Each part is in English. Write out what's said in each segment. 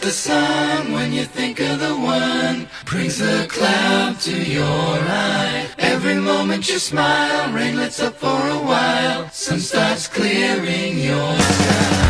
the sun when you think of the one. Brings a cloud to your eye. Every moment you smile, rain lets up for a while. Sun starts clearing your sky.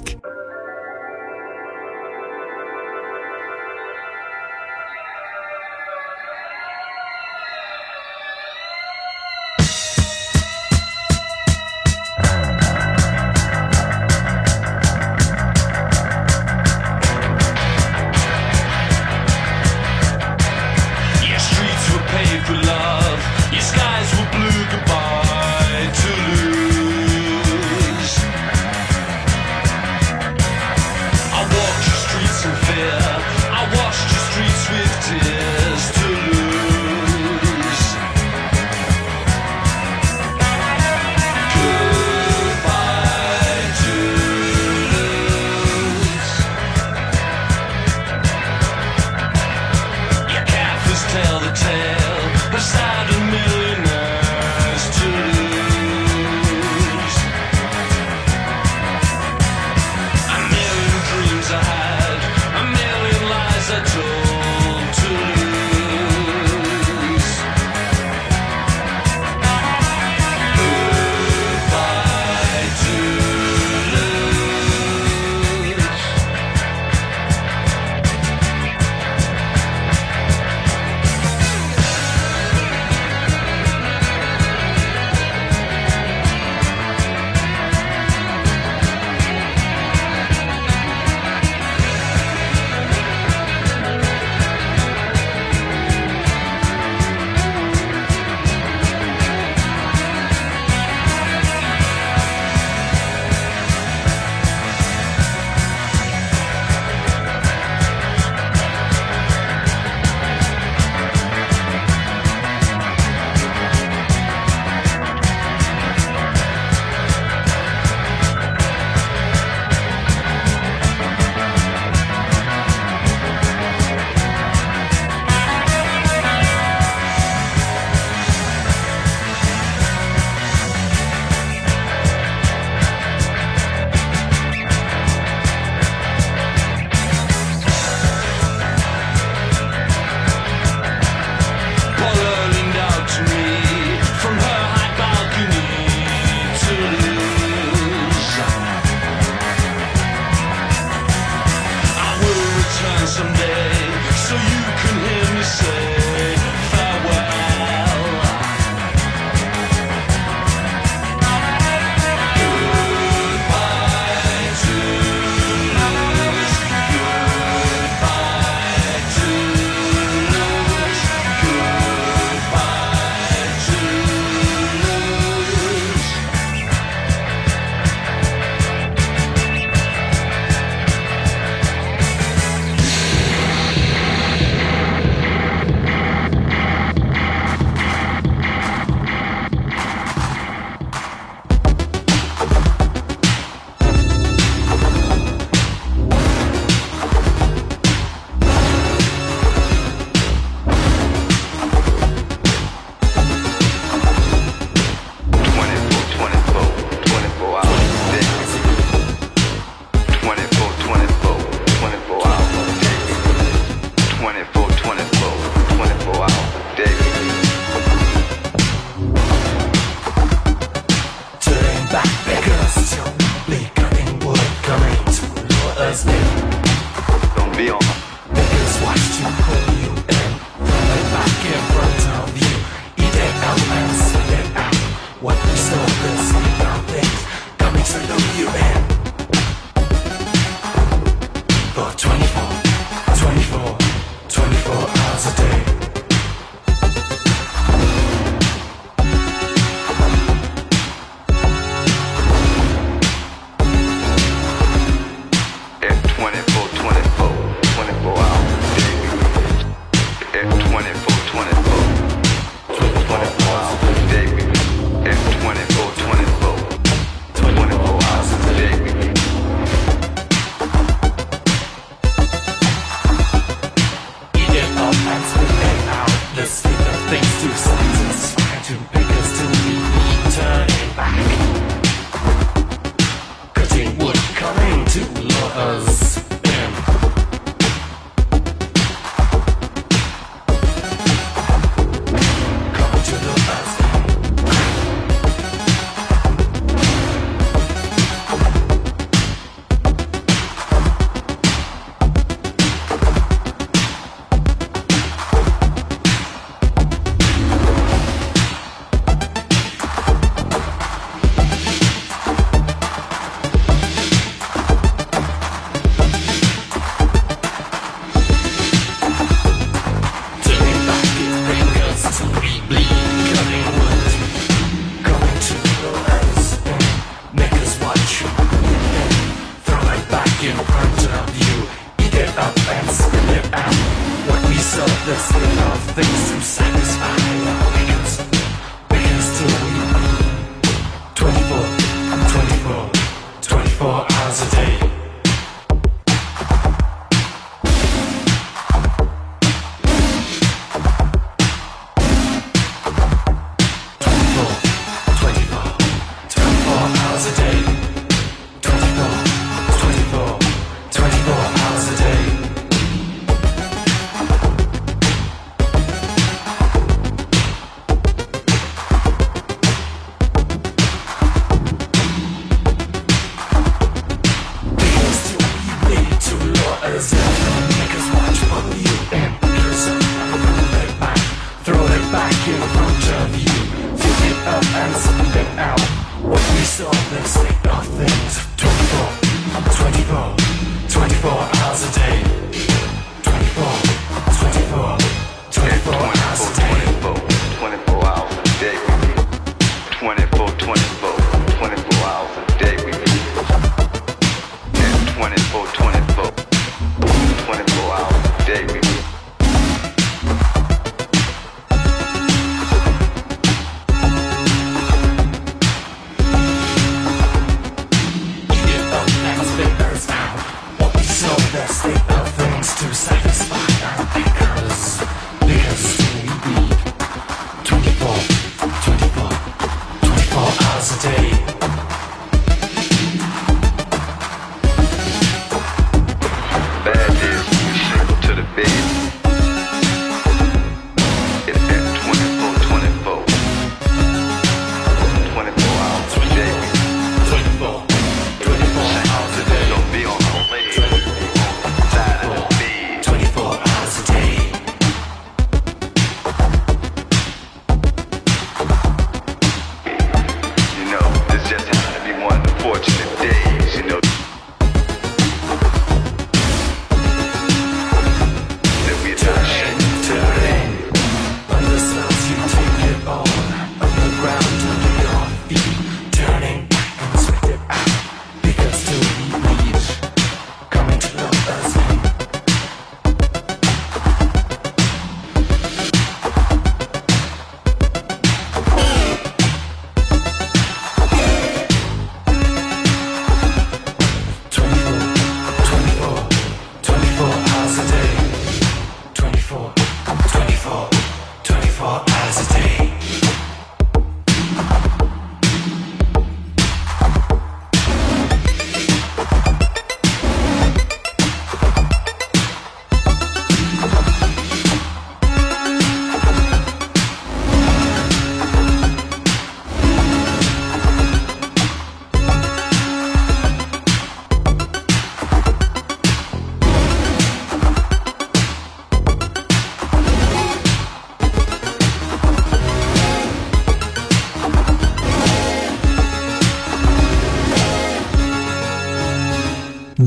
hesitate